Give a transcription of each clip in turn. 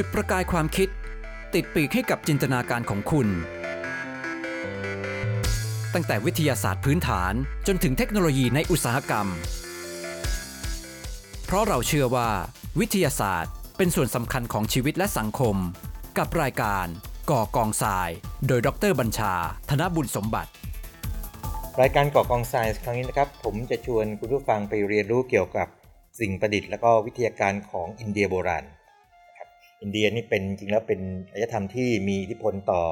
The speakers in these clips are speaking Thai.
จุดประกายความคิด ติดปีกให้กับจินตนาการของคุณ ตั้งแต่วิทยาศาสตร์พื้นฐานจนถึงเทคโนโลยีในอุตสาหกรรม เพราะเราเชื่อว่า วิทยาศาสตร์เป็นส่วนสำคัญของชีวิตและสังคม กับรายการก่อกองทราย โดยดรบัญชา ธนบุญสมบัติ รายการก่อกองไซน์ครั้งนี้นะครับ ผมจะชวนคุณผู้ฟังไปเรียนรู้เกี่ยวกับสิ่งประดิษฐ์และก็วิทยาการของอินเดียโบราณ อินเดียนี่เป็นจริงแล้วเป็นอารยธรรมที่มีอิทธิพลต่อ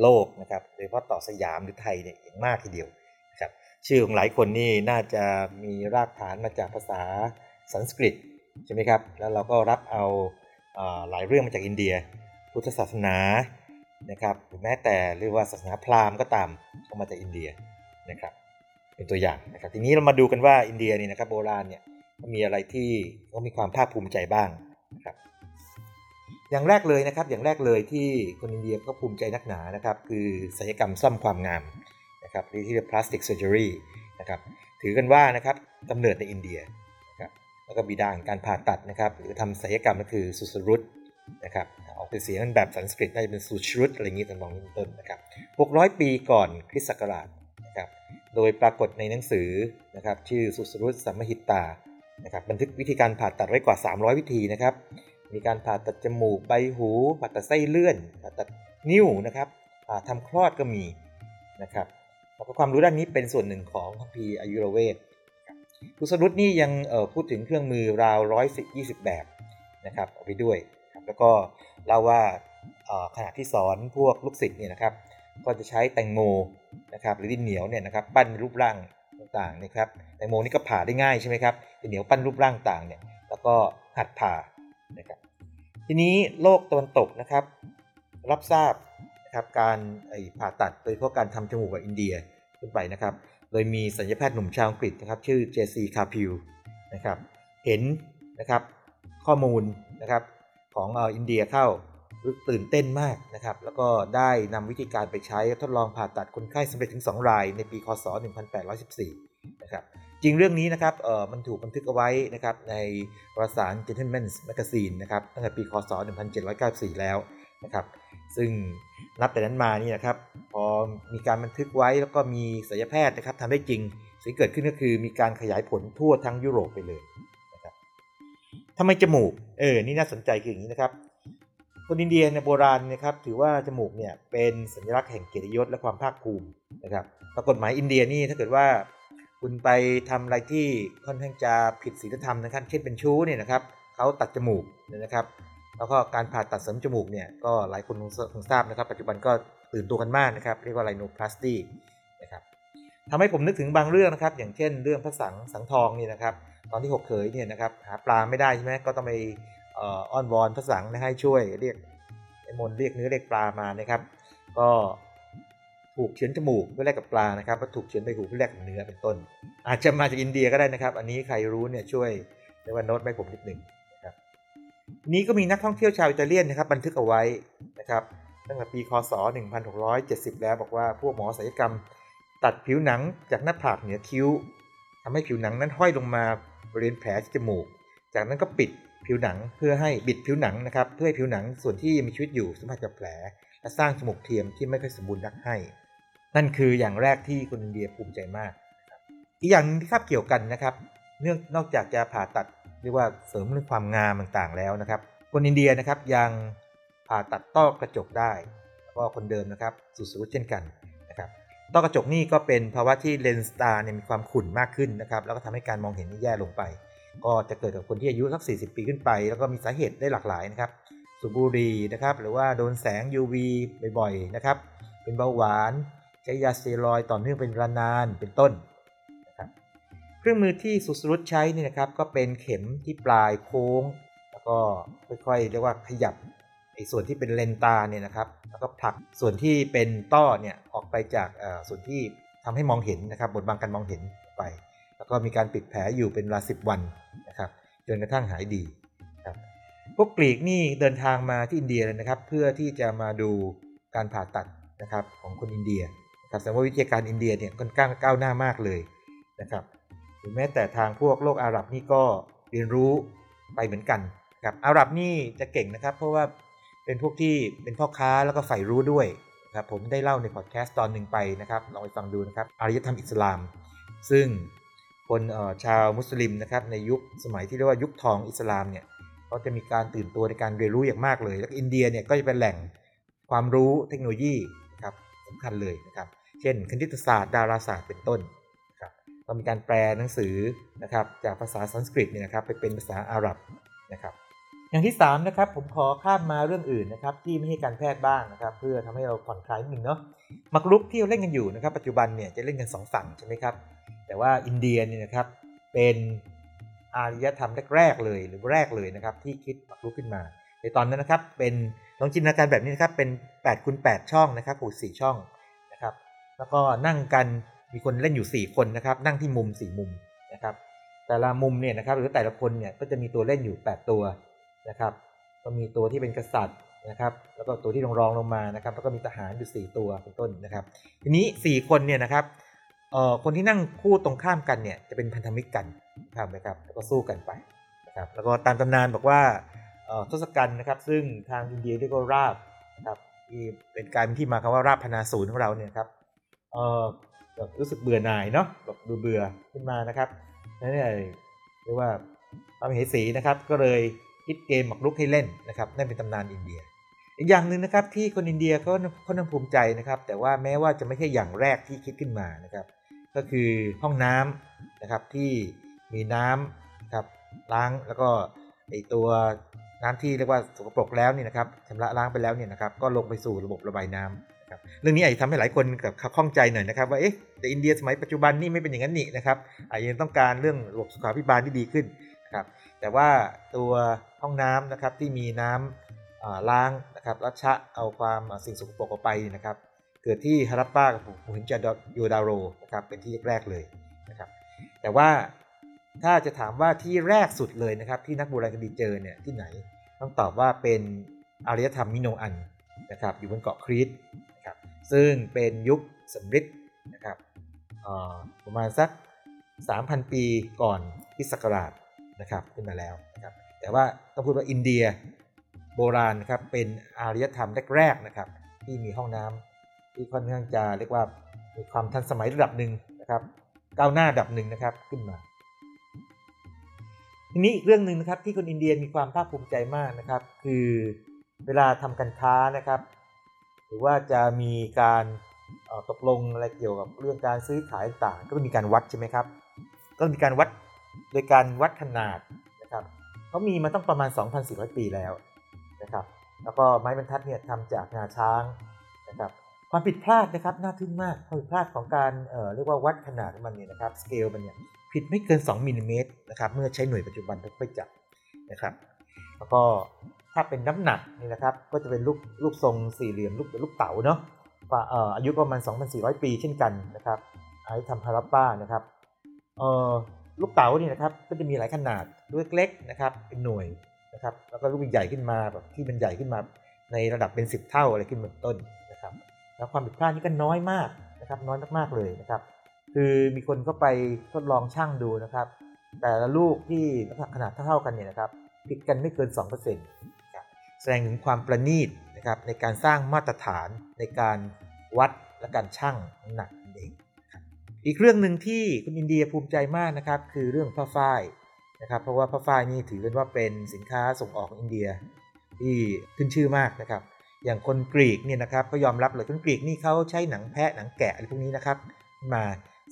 โลกนะครับโดยเฉพาะต่อสยามหรือไทยเนี่ยอย่างมากทีเดียวนะครับชื่อของหลายคนนี่น่าจะมีรากฐานมาจากภาษาสันสกฤตใช่ไหมครับแล้วเราก็รับเอาอาหลายเรื่องมาจากอินเดีย พุทธศาสนานะครับหรือแม้แต่เรียกว่าศาสนาพราหมณ์ก็ตามก็มาจากอินเดียนะครับเป็นตัวอย่างนะครับทีนี้เรามาดูกันว่าอินเดียนี่นะครับโบราณเนี่ยมีอะไรที่เขามีความภาคภูมิใจบ้างนะครับ อย่างแรกเลยนะครับ อย่างแรกเลยที่คนอินเดียก็ภูมิใจนักหนานะครับ คือศัลยกรรมซ่อมความงามนะครับหรือที่เรียก plastic surgery นะครับถือกันว่านะครับกำเนิดในอินเดียนะครับแล้วก็บิดาของการผ่าตัดนะครับหรือทำศัลยกรรมก็คือสุสรุตนะครับออกเป็นเสียงแบบสันสกฤตน่าจะเป็นสุชรุตอะไรอย่างนี้ตำนองนี้เป็นต้นนะครับ600 ปีก่อนคริสต์ศักราชนะครับโดยปรากฏในหนังสือนะครับชื่อสุสรุตสัมมหิตตานะครับบันทึกวิธีการผ่าตัดไว้กว่า 300 วิธีนะครับ มีการผ่าตัดจมูกใบหูผ่าตัดไส้เลื่อนผ่าตัดนิ้วนะครับผ่าทำคลอดก็มีนะครับแล้วก็ความรู้ด้านนี้เป็นส่วนหนึ่งของคัมภีร์อายุรเวทสุสรุตนี่ยังเอ่อพูดถึงเครื่องมือราวร้อยสิบยี่สิบแบบนะครับเอาไปด้วย แล้วก็เล่าว่าขณะที่สอนพวกลูกศิษย์เนี่ยนะครับ ก็จะใช้แตงโมนะครับหรือดินเหนียวเนี่ยนะครับปั้นรูปร่างต่างๆนะครับแตงโมนี่ก็ผ่าได้ง่ายใช่ไหมครับดินเหนียวปั้นรูปร่างต่างเนี่ยแล้วก็หัดผ่านะครับ ทีนี้โลกตะวันตกนะครับ รับทราบนะครับการผ่าตัดโดยเฉพาะการทำจมูกกับอินเดียขึ้นไปนะครับ โดยมีสัญญแพทย์หนุ่มชาวอังกฤษนะครับ ชื่อเจซีคาพิวนะครับ เห็นนะครับข้อมูลนะครับของอินเดียเข้ารู้ตื่นเต้นมากนะครับ แล้วก็ได้นำวิธีการไปใช้ทดลองผ่าตัดคนไข้สำเร็จถึง 2 รายในปี คศ 1814 นะครับ จริงเรื่องนี้นะครับเอ่อมันถูกบันทึกเอาไว้นะครับในวารสาร Gentleman's Magazine นะครับตั้งแต่ปีคศ 1794 แล้วนะครับซึ่งนับแต่นั้นมานี่นะครับพอมีการบันทึกไว้แล้วก็มีศัลยแพทย์นะครับทำได้จริงสิ่งเกิดขึ้นก็คือมีการขยายผลทั่วทั้งยุโรปไปเลยนะครับทำไมจมูกเออนี่น่าสนใจคืออย่างนี้นะครับคนอินเดียในโบราณนะครับถือว่าจมูกเนี่ยเป็นสัญลักษณ์แห่งเกียรติยศและความภาคภูมินะครับปรากฏหมายอินเดียนี่ถ้าเกิดว่า คุณไปทำอะไรที่ค่อนข้างจะผิดศีลธรรมนะครับเช่นเป็นชู้เนี่ยนะครับเขาตัดจมูกนะครับ แล้วก็การผ่าตัดเสริมจมูกเนี่ยก็หลายคนคงทราบนะครับ ปัจจุบันก็ตื่นตัวกันมากนะครับ เรียกว่าไรโนพลาสตีนะครับทำให้ผมนึกถึงบางเรื่องนะครับ อย่างเช่น เรื่องพระสังสังทองนี่นะครับ ตอนที่หกเขยเนี่ยนะครับหาปลาไม่ได้ใช่ไหมก็ต้องไปอ่ออ้อนวอนพระสังให้ช่วยเรียกไอ้มนเรียกเนื้อเรียกปลามานะครับ ก็ ถูกเฉือนจมูกเพื่อแลกกับปลานะครับแล้วถูกเฉือนใบหูเพื่อแลกกับเนื้อเป็นต้น อาจจะมาจากอินเดียก็ได้นะครับ อันนี้ใครรู้เนี่ยช่วยเรียกว่าโน้ตไว้ผมนิดหนึ่งนะครับนี้ก็มีนักท่องเที่ยวชาวอิตาเลียนนะครับบันทึกเอาไว้นะครับตั้งแต่ปีคศ 1670 แล้วบอกว่าพวกหมอศัลยกรรม ตัดผิวหนังจากหน้าผากเหนือคิ้วทำให้ผิวหนังนั้นห้อยลงมาบริเวณแผลที่จมูก จากนั้นก็ปิดผิวหนังเพื่อให้บิดผิวหนังนะครับเพื่อให้ผิวหนังส่วนที่ยังมีชีวิตอยู่สัมผัสกับแผลและสร้างจมูกเทียมที่ไม่ค่อยสมบูรณ์นักให้ นั่นคืออย่างแรกที่คนอินเดียภูมิใจมากอีกอย่างหนึ่งที่คาบเกี่ยวกันนะครับ เนื่องนอกจากจะผ่าตัดเรียกว่าเสริมเรื่องความงามต่างๆแล้วนะครับ คนอินเดียนะครับยังผ่าตัดต้อกระจกได้แล้วก็คนเดิมนะครับสุสรุตเช่นกันนะครับต้อกระจกนี่ก็เป็นภาวะที่เลนส์ตาเนี่ยมีความขุ่นมากขึ้นนะครับแล้วก็ทำให้การมองเห็นนี่แย่ลงไป ก็จะเกิดกับคนที่อายุสัก 40 ปีขึ้นไป แล้วก็มีสาเหตุได้หลากหลายนะครับสูบบุหรี่นะครับหรือว่าโดนแสง UV บ่อยๆนะครับเป็นเบาหวาน ใช้ยาสเตียรอยต่อเนื่องเป็นเวลานานเป็นต้นเครื่องมือที่สุสรุตใช้นี่นะครับก็เป็นเข็มที่ปลายโค้ง แล้วก็ค่อยๆเรียกว่าขยับไอ้ส่วนที่เป็นเลนตาเนี่ยนะครับ แล้วก็ผลักส่วนที่เป็นต้อเนี่ยออกไปจากส่วนที่ทำให้มองเห็นนะครับบดบังการมองเห็นไป แล้วก็มีการปิดแผลอยู่เป็นเวลาสิบวันนะครับจนกระทั่งหายดีครับพวกกรีกนี่เดินทางมาที่อินเดียเลยนะครับ เพื่อที่จะมาดูการผ่าตัดนะครับของคนอินเดีย ครับแสดงว่าวิทยาการอินเดียเนี่ยค่อนข้างก้าวหน้ามากเลยนะครับหรือแม้แต่ทางพวกโลกอาหรับนี่ก็เรียนรู้ไปเหมือนกันครับอาหรับนี่จะเก่งนะครับ เพราะว่าเป็นพวกที่เป็นพ่อค้าแล้วก็ใฝ่รู้ด้วยครับผมได้เล่าในพอดแคสต์ตอนหนึ่งไปนะครับลองไปฟังดูนะครับอารยธรรมอิสลาม ซึ่งคนชาวมุสลิมนะครับในยุคสมัยที่เรียกว่ายุคทองอิสลามเนี่ยก็จะมีการตื่นตัวในการเรียนรู้อย่างมากเลย แล้วอินเดียเนี่ยก็จะเป็นแหล่งความรู้เทคโนโลยีนะครับสำคัญเลยนะครับ เช่น คณิตศาสตร์ดาราศาสตร์เป็นต้นครับก็มีการแปลหนังสือนะครับจากภาษาสันสกฤตเนี่ยนะครับไปเป็นภาษาอาหรับนะครับ อย่างที่3นะครับผมขอข้ามมาเรื่องอื่นนะครับที่ไม่ใช่การแพทย์บ้างนะครับ เพื่อทำให้เราผ่อนคลายนิดนึงเนาะมากรุกที่เราเล่นกันอยู่นะครับ ปัจจุบันเนี่ยจะเล่นกัน 2 ฝั่งใช่ไหมครับแต่ว่าอินเดียเนี่ยนะครับเป็นอารยธรรมแรกๆเลยหรือแรกเลยนะครับที่คิดมากรุกขึ้นมาในตอนนั้นนะครับเป็นลองจินตนาการแบบนี้นะครับเป็น8คูณ8ช่องนะครับผูกสี่ช่อง แล้วก็นั่งกันมีคนเล่นอยู่ 4 คนนะครับ นั่งที่มุม 4 มุมนะครับ แต่ละมุมเนี่ยนะครับ หรือแต่ละคนเนี่ยก็จะมีตัวเล่นอยู่ 8 ตัวนะครับ ก็มีตัวที่เป็นกษัตริย์นะครับ แล้วก็ตัวที่รองรองลงมานะครับ แล้วก็มีทหารอยู่ 4 ตัวเป็นต้นนะครับ ทีนี้ 4 คนเนี่ยนะครับเอ่อคนที่นั่งคู่ตรงข้ามกันเนี่ยจะเป็นพันธมิตรกันครับนะครับ แล้วก็สู้กันไปนะครับ แล้วก็ตามตำนานบอกว่าเอ่อทศกัณฐ์นะครับ ซึ่งทางอินเดียเรียกว่าราบนะครับที่เป็นการที่มาคำว่าราบพนาศูนย์ของเราเนี่ยครับ เอ่อแบบรู้สึกเบื่อหน่ายเนาะแบบเบื่อเบื่อขึ้นมานะครับนั่นเองเรียกว่าพระมเหสีนะครับ ก็เลยคิดเกมหมากรุกให้เล่นนะครับนั่นเป็นตำนานอินเดีย อีกอย่างหนึ่งนะครับที่คนอินเดียก็ค่อนข้างภูมิใจนะครับ แต่ว่าแม้ว่าจะไม่ใช่อย่างแรกที่คิดขึ้นมานะครับ ก็คือห้องน้ำนะครับที่มีน้ำนะครับล้างแล้วก็ไอตัวน้ำที่เรียกว่าสกปรกแล้วเนี่ยนะครับชำระล้างไปแล้วเนี่ยนะครับก็ลงไปสู่ระบบระบายน้ำนะ ครับเรื่องนี้อาจจะทำให้หลายคนกับข้องใจหน่อยนะครับว่าเอ๊ะแต่อินเดียสมัยปัจจุบันนี่ไม่เป็นอย่างนั้นนี่นะครับอาจจะยังต้องการเรื่องระบบสุขาภิบาลที่ดีขึ้นนะครับแต่ว่าตัวห้องน้ำนะครับที่มีน้ำอ่าล้างนะครับรัชะเอาความสิ่งสกปรกออกไปนะครับเกิดที่ฮารัปปากับมูฮินจาโยดาโรนะครับเป็นที่แรกเลยนะครับแต่ว่าถ้าจะถามว่าที่แรกสุดเลยนะครับที่นักโบราณคดีเจอเนี่ยที่ไหนต้องตอบว่าเป็นอารยธรรมมิโนอันนะครับอยู่บนเกาะครีต ซึ่งเป็นยุคสำริดนะครับประมาณสัก 3,000 ปีก่อนคริสต์ศักราชนะครับขึ้นมาแล้วนะครับแต่ว่าต้องพูดว่าอินเดียโบราณนะครับเป็นอารยธรรมแรกๆนะครับที่มีห้องน้ำที่ค่อนข้างจะเรียกว่ามีความทันสมัยระดับหนึ่งนะครับก้าวหน้าระดับหนึ่งนะครับขึ้นมาทีนี้อีกเรื่องหนึ่งนะครับที่คนอินเดียมีความภาคภูมิใจมากนะครับ คือเวลาทำการค้านะครับ หรือว่าจะมีการตกลงอะไรเกี่ยวกับเรื่องการซื้อขายต่างก็มีการวัดใช่ไหมครับ ก็มีการวัดโดยการวัดขนาดนะครับเขามีมาตั้งประมาณ 2,400 ปีแล้วนะครับ แล้วก็ไม้บรรทัดเนี่ยทำจากงาช้างนะครับความผิดพลาดนะครับน่าทึ่งมากความผิดพลาดของการเเรียกว่าวัดขนาดของมันเนี่ยนะครับสเกลมันเนี่ยผิดไม่เกิน 2มิลลิเมตรนะครับเมื่อใช้หน่วยปัจจุบันไปจับนะครับ แล้วก็ ถ้าเป็นน้ำหนักนี่นะครับก็จะเป็นลูกลูกทรงสี่เหลี่ยมลูกลูกเต๋าเนาะอายุประมาณ 2,400 ปีเช่นกันนะครับไอ้ทำฮารัปป้านะครับเออลูกเต๋านี่นะครับก็จะมีหลายขนาดลูกเล็กๆนะครับเป็นหน่วยนะครับแล้วก็ลูกใหญ่ขึ้นมาแบบที่มันใหญ่ขึ้นมาในระดับเป็น 10 เท่าอะไรขึ้นเป็นต้นนะครับแล้วความผิดพลาดนี่ก็น้อยมากนะครับน้อยมากๆเลยนะครับคือมีคนก็ไปทดลองช่างดูนะครับ แต่ละลูกที่ขนาดเท่าๆกันเนี่ยนะครับผิดกันไม่เกิน 2%นะครับ แสดงถึงความประณีตนะครับในการสร้างมาตรฐานในการวัดและการชั่งน้ำหนักนั่นเอง อีกเรื่องหนึ่งที่คุณอินเดียภูมิใจมากนะครับคือเรื่องผ้าฝ้ายนะครับเพราะว่าผ้าฝ้ายนี่ถือเป็นว่าเป็นสินค้าส่งออกของอินเดียที่ขึ้นชื่อมากนะครับ อย่างคนกรีกเนี่ยนะครับก็ยอมรับเลยคนกรีกนี่เขาใช้หนังแพะหนังแกะอะไรพวกนี้นะครับมา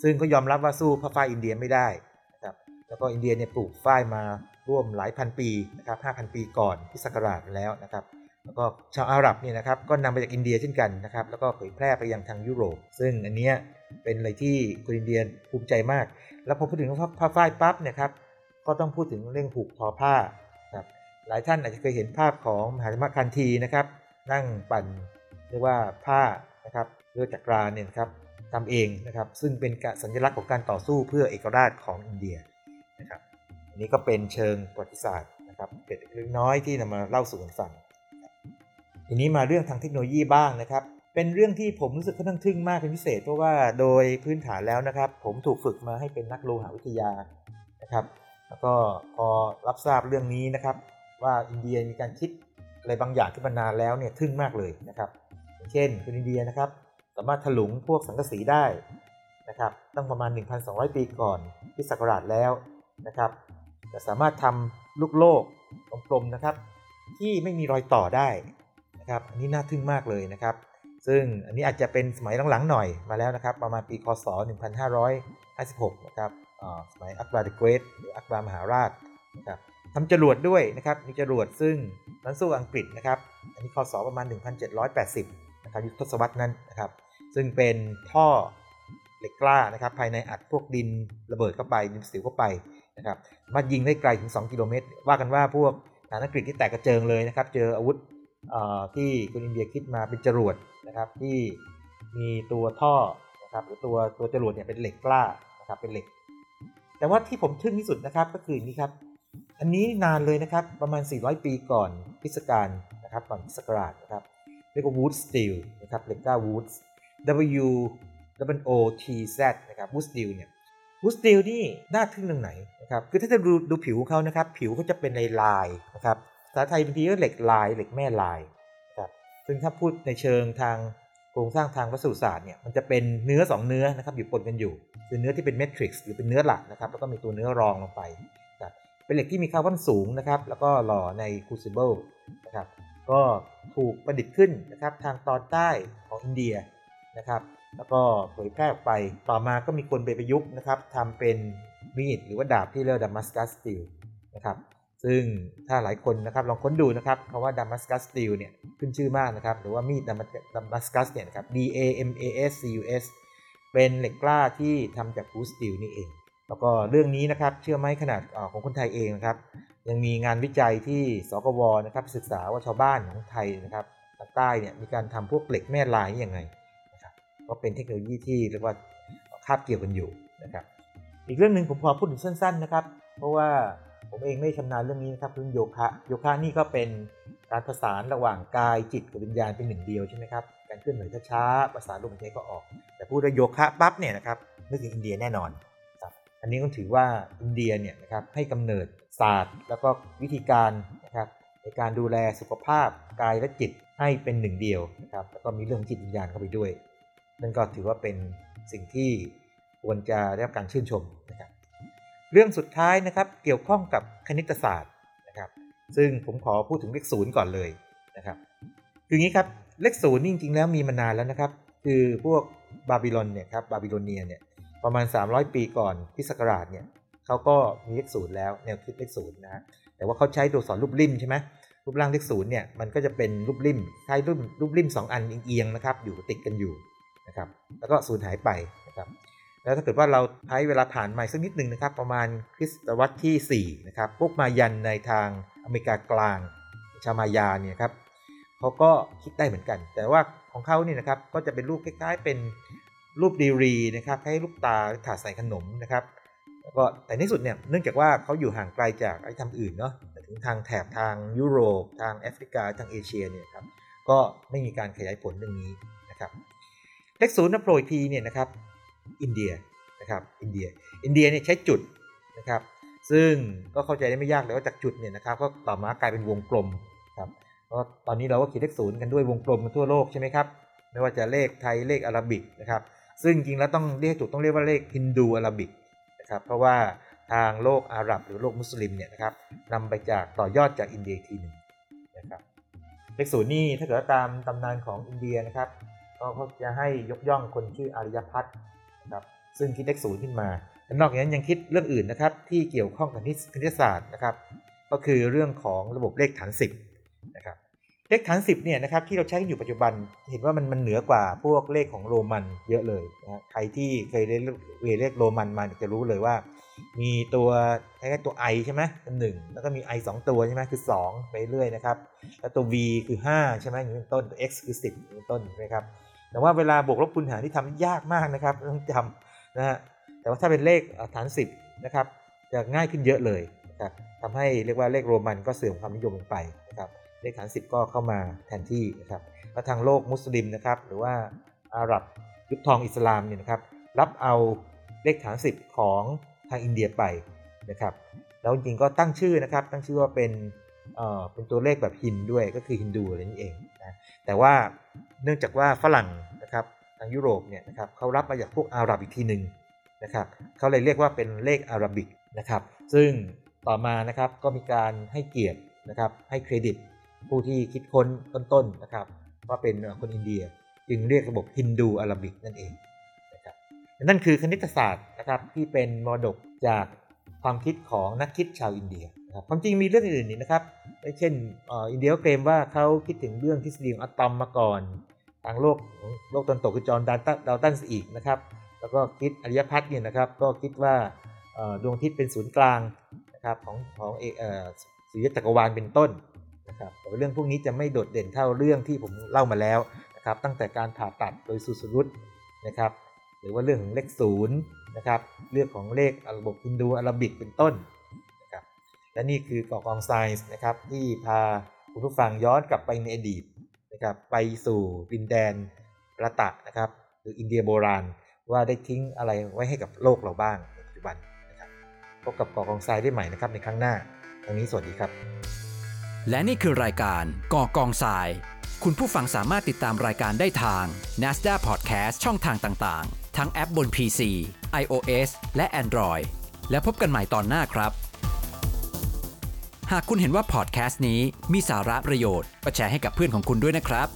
ซึ่งก็ยอมรับว่าสู้ผ้าฝ้ายอินเดียไม่ได้นะครับแล้วก็อินเดียเนี่ยปลูกฝ้ายมา ร่วมหลายพันปีนะครับ5,000 ปีก่อนคริศักราชแล้วนะครับแล้วก็ชาวอาหรับเนี่ยนะครับก็นำมาจากอินเดียเช่นกันนะครับแล้วก็เผยแพร่ไปยังทางยุโรป ซึ่งอันเนี้ยเป็นอะไรที่คนอินเดียภูมิใจมาก แล้วพอพูดถึงผ้าฝ้ายปั๊บเนี่ยครับก็ต้องพูดถึงเรื่องผูกทอผ้าครับหลายท่านอาจจะเคยเห็นภาพของมหาธรรมคันธีนะครับนั่งปั่นเรียกว่าผ้านะครับเรือจักราเนี่ยครับทำเองนะครับซึ่งเป็นสัญลักษณ์ของการต่อสู้เพื่อเอกราชของอินเดียนะครับ นี้ก็เป็นเชิงประวัติศาสตร์นะครับเป็นเล็กน้อยที่นำมาเล่าสู่กันฟังทีนี้มาเรื่องทางเทคโนโลยีบ้างนะครับ เป็นเรื่องที่ผมรู้สึกค่อนข้างทึ่งมากเป็นพิเศษ เพราะว่าโดยพื้นฐานแล้วนะครับ ผมถูกฝึกมาให้เป็นนักโลหะวิทยานะครับ แล้วก็พอรับทราบเรื่องนี้นะครับ ว่าอินเดียมีการคิดอะไรบางอย่างที่มานานแล้วเนี่ยทึ่งมากเลยนะครับเช่นคุณอินเดียนะครับ สามารถถลุงพวกสังกะสีได้นะครับตั้งประมาณ 1,200 ปีก่อนคริศักราชแล้วนะครับ จะสามารถทำลูกโลกกลมๆนะครับ ที่ไม่มีรอยต่อได้นะครับ อันนี้น่าทึ่งมากเลยนะครับ ซึ่งอันนี้อาจจะเป็นสมัยหลังๆหน่อยมาแล้วนะครับ ประมาณปีคศ 1556 นะครับสมัยอักบาร์เดเกรดหรืออักบาร์มหาราชนะครับทำจรวดด้วยนะครับ มีจรวดซึ่งนั้นสู้อังกฤษนะครับ อันนี้คศประมาณ 1780 นะครับยุคทศวรรษนั้นนะครับ ซึ่งเป็นท่อเหล็กกล้านะครับ ภายในอัดพวกดินระเบิดเข้าไปดินสิวเข้าไป นะครับสามายิงได้ไกลถึง 2 กิโลเมตร ว่ากันว่าพวกทหารอังกฤษที่แตกกระเจิงเลยนะครับ เจออาวุธที่คุณอินเดียคิดมาเป็นจรวดนะครับที่มีตัวท่อนะครับหรือตัวตัวจรวดเนี่ยเป็นเหล็กกล้านะครับเป็นเหล็ก แต่ว่าที่ผมทึ่งที่สุดนะครับก็คืออนนี้ครับอันนี้นานเลยนะครับประมาณ 400 ปีก่อนคริสตกาลนะครับก่อนคริศกราชนะครับเรียกว่า wood steel นะครับเหล็กกล้า wood W W O T Z นะครับ wood steel เนี่ย wood steel นี่น่าทึ่งตรงไหนนะครับคือถ้าจะดูดูผิวเขานะครับ ผิวเขาจะเป็นในลายๆนะครับภาษาไทยบางทีก็เหล็กลายเหล็กแม่ลายนะครับซึ่งถ้าพูดในเชิงทางโครงสร้างทางวัสดุศาสตร์เนี่ยมันจะเป็นเนื้อสองเนื้อนะครับอยู่ปนกันอยู่ คือเนื้อที่เป็น matrix หรือเป็นเนื้อหลักนะครับแล้วก็มีตัวเนื้อรองลงไปนะครับเป็นเหล็กที่มีคาร์บอนสูงนะครับแล้วก็หล่อใน crucible นะครับก็ถูกประดิษฐ์ขึ้นนะครับทางตอนใต้ของอินเดียนะครับ แล้วก็เผยแพร่ออกไป ต่อมาก็มีคนไปประยุกต์นะครับทำเป็นมีดหรือว่าดาบที่เรียกว่า Damascus steelนะครับ ซึ่งถ้าหลายคนนะครับลองค้นดูนะครับคำว่าดัมมัสกัสสตีลเนี่ยขึ้นชื่อมากนะครับ หรือว่ามีดดัมมัสกัสเนี่ยนะครับ D A M A S C U S เป็นเหล็กกล้าที่ทำจากฟูสตีลนี่เอง แล้วก็เรื่องนี้นะครับเชื่อไหมขนาดอของคนไทยเองนะครับ ยังมีงานวิจัยที่สกวนะครับศึกษาว่าชาวบ้านของไทยนะครับทางใต้เนี่ยมีการทำพวกเหล็กแม่ลายยังไงนะครับ ก็เป็นเทคโนโลยีที่เรียกว่าคาบเกี่ยวกันอยู่นะครับ อีกเรื่องหนึ่งผมพอพูดถึงสั้นๆนะครับ เพราะว่าผมเองไม่ชำนาญเรื่องนี้นะครับเรื่องโยคะโยคะนี่ก็เป็นการประสานระหว่างกายจิตกับวิญญาณเป็นหนึ่งเดียวใช่ไหมครับการเคลื่อนไหวช้าๆประสานลมหายใจก็ออก แต่พูดว่าโยคะปั๊บเนี่ยนะครับนึกถึงอินเดียแน่นอนครับอันนี้ก็ถือว่าอินเดียเนี่ยนะครับให้กำเนิดศาสตร์ แล้วก็วิธีการนะครับในการดูแลสุขภาพกายและจิตให้เป็นหนึ่งเดียวนะครับแล้วก็มีเรื่องจิตวิญญาณเข้าไปด้วย นั่นก็ถือว่าเป็นสิ่งที่ควรจะได้รับการชื่นชมนะครับ เรื่องสุดท้ายนะครับเกี่ยวข้องกับคณิตศาสตร์นะครับ ซึ่งผมขอพูดถึงเลขศูนย์ก่อนเลยนะครับคืออย่างนี้ครับเลขศูนย์จริงๆ แล้วมีมานานแล้วนะครับ คือพวกบาบิลอนเนี่ยครับบาบิโลเนียเนี่ยประมาณ 300 ปีก่อนคริสต์ศักราชเนี่ยเขาก็มีเลขศูนย์แล้วแนวคิดเลขศูนย์นะแต่ว่าเขาใช้ตัวอักษรรูปลิ่มใช่ไหมรูปร่างเลขศูนย์เนี่ยมันก็จะเป็นรูปลิ่มใช้รูปรูปริมสองอันเอียงๆนะครับอยู่ติดกันอยู่ นะครับแล้วก็สูญหายไปนะครับแล้วถ้าเกิดว่าเราใช้เวลาผ่านมาสักนิดหนึ่งนะครับ ประมาณคริสตวรรษที่4นะครับพวกมายันในทางอเมริกากลางชาวมายาเนี่ยครับเขาก็คิดได้เหมือนกัน แต่ว่าของเขาเนี่ยนะครับก็จะเป็นรูปคล้ายๆเป็นรูปดีรีนะครับให้รูปตาถาดใส่ขนมนะครับแล้วก็แต่ในที่สุดเนี่ยเนื่องจากว่าเขาอยู่ห่างไกลจากไอ้ทำอื่นเนาะถึงทางแถบทางยุโรป ทางแอฟริกาทางเอเชียเนี่ยครับก็ไม่มีการขยายผลเรื่องนี้นะครับ เลขศูนย์นับโปรยทีเนี่ยนะครับอินเดียนะครับอินเดียอินเดียเนี่ยใช้จุดนะครับซึ่งก็เข้าใจได้ไม่ยากเลยว่าจากจุดเนี่ยนะครับก็ต่อมากลายเป็นวงกลมครับเพราะตอนนี้เราก็เขียนเลขศูนย์กันด้วยวงกลมกันทั่วโลกใช่ไหมครับไม่ว่าจะเลขไทยเลขอาราบิกนะครับซึ่งจริงแล้วต้องเรียกถูกต้องเรียกว่าเลขฮินดูอาราบิกนะครับเพราะว่าทางโลกอาหรับหรือโลกมุสลิมเนี่ยนะครับนำไปจากต่อยอดจากอินเดียอีกทีหนึ่งนะครับเลขศูนย์นี่ถ้าเกิดตามตำนานของอินเดียนะครับ ก็จะให้ยกย่องคนชื่ออารยพัฒน์นะครับซึ่งคิดเลขศูนย์ขึ้นมาและนอกจากนั้นยังคิดเรื่องอื่นนะครับ ที่เกี่ยวข้องกับคณิตศาสตร์นะครับ ก็คือเรื่องของระบบเลขฐาน10นะครับเลขฐาน10เนี่ยนะครับที่เราใช้กันอยู่ปัจจุบันเห็นว่ามันมันเหนือกว่าพวกเลขของโรมันเยอะเลยนะใครที่เคยเรียนเรียนเลขโรมันมาจะรู้เลยว่า มีตัวคล้ายๆตัว i ใช่ไหมเป็นหนึ่งแล้วก็มี i สองตัวใช่ไหมคือ2ไปเรื่อยนะครับแล้วตัว v คือ5ใช่ไหมอย่างนี้เป็นต้นตัว x คือ 10อย่างนี้เป็นต้นใช่ไหมครับ แต่ว่าเวลาบวกลบคูณหารที่ทำยากมากนะครับต้องจำนะฮะแต่ว่าถ้าเป็นเลขฐาน 10นะครับจะง่ายขึ้นเยอะเลยนะครับทำให้เรียกว่าเลขโรมันก็เสื่อมความนิยมลงไปนะครับเลขฐาน 10 ก็เข้ามาแทนที่นะครับแล้วทางโลกมุสลิมนะครับหรือว่าอาหรับยุคทองอิสลามเนี่ยนะครับรับเอาเลขฐาน 10 ของทางอินเดียไปนะครับแล้วจริงๆก็ตั้งชื่อนะครับตั้งชื่อว่าเป็นเอ่อเป็นตัวเลขแบบฮินด้วยก็คือฮินดูอะไรนี่เอง นะแต่ว่าเนื่องจากว่าฝรั่งนะครับทางยุโรปเนี่ยนะครับเขารับมาจากพวกอาหรับอีกทีหนึ่งนะครับเขาเลยเรียกว่าเป็นเลขอาหราบิกนะครับ ซึ่งต่อมานะครับก็มีการให้เกียรตินะครับให้เครดิตผู้ที่คิดค้นต้นๆนะครับว่าเป็นคนอินเดียจึงเรียกระบบฮินดูอาหราบิกนั่นเองนะครับนั่นคือคณิตศาสตร์นะครับที่เป็นมรดกจากความคิดของนักคิดชาวอินเดีย นะครับความจริงมีเรื่องอื่นๆนะครับเช่นเอ่ออินเดียก็เคลมว่าเขาคิดถึงเรื่องทฤษฎีของอะตอมมาก่อนทางโลกโลกตะวันตกคือจอห์นดาวตันดาวตันอีกนะครับแล้วก็คิดอริยพัฒน์เนี่ยนะครับก็คิดว่าดวงอาทิตย์เป็นศูนย์กลางนะครับของของเอเอ่อสุริยะจักรวาลเป็นต้นนะครับแต่เรื่องพวกนี้จะไม่โดดเด่นเท่าเรื่องที่ผมเล่ามาแล้วนะครับตั้งแต่การผ่าตัดโดยสุสรุตนะครับหรือว่าเรื่องของเลขศูนย์นะครับเรื่องของเลขระบบฮินดูอาราบิกเป็นต้น และนี่คือเก่อกองไซน์นะครับที่พาคุณผู้ฟังย้อนกลับไปในอดีตนะครับไปสู่ดินแดนประตะนะครับหรืออินเดียโบราณ ว่าได้ทิ้งอะไรไว้ให้กับโลกเราบ้างในปัจจุบันนะครับพบกับเก่อกองทรายได้ใหม่นะครับในครั้งหน้าวันนี้สวัสดีครับ และนี่คือรายการเก่อกองทราย คุณผู้ฟังสามารถติดตามรายการได้ทาง NASDA Podcast ช่องทางต่างๆ ทั้งแอปบน PC iOS และ Android แล้วพบกันใหม่ตอนหน้าครับ หากคุณเห็นว่าพอดแคสต์นี้มีสาระประโยชน์ก็แชร์ให้กับเพื่อนของคุณด้วยนะครับ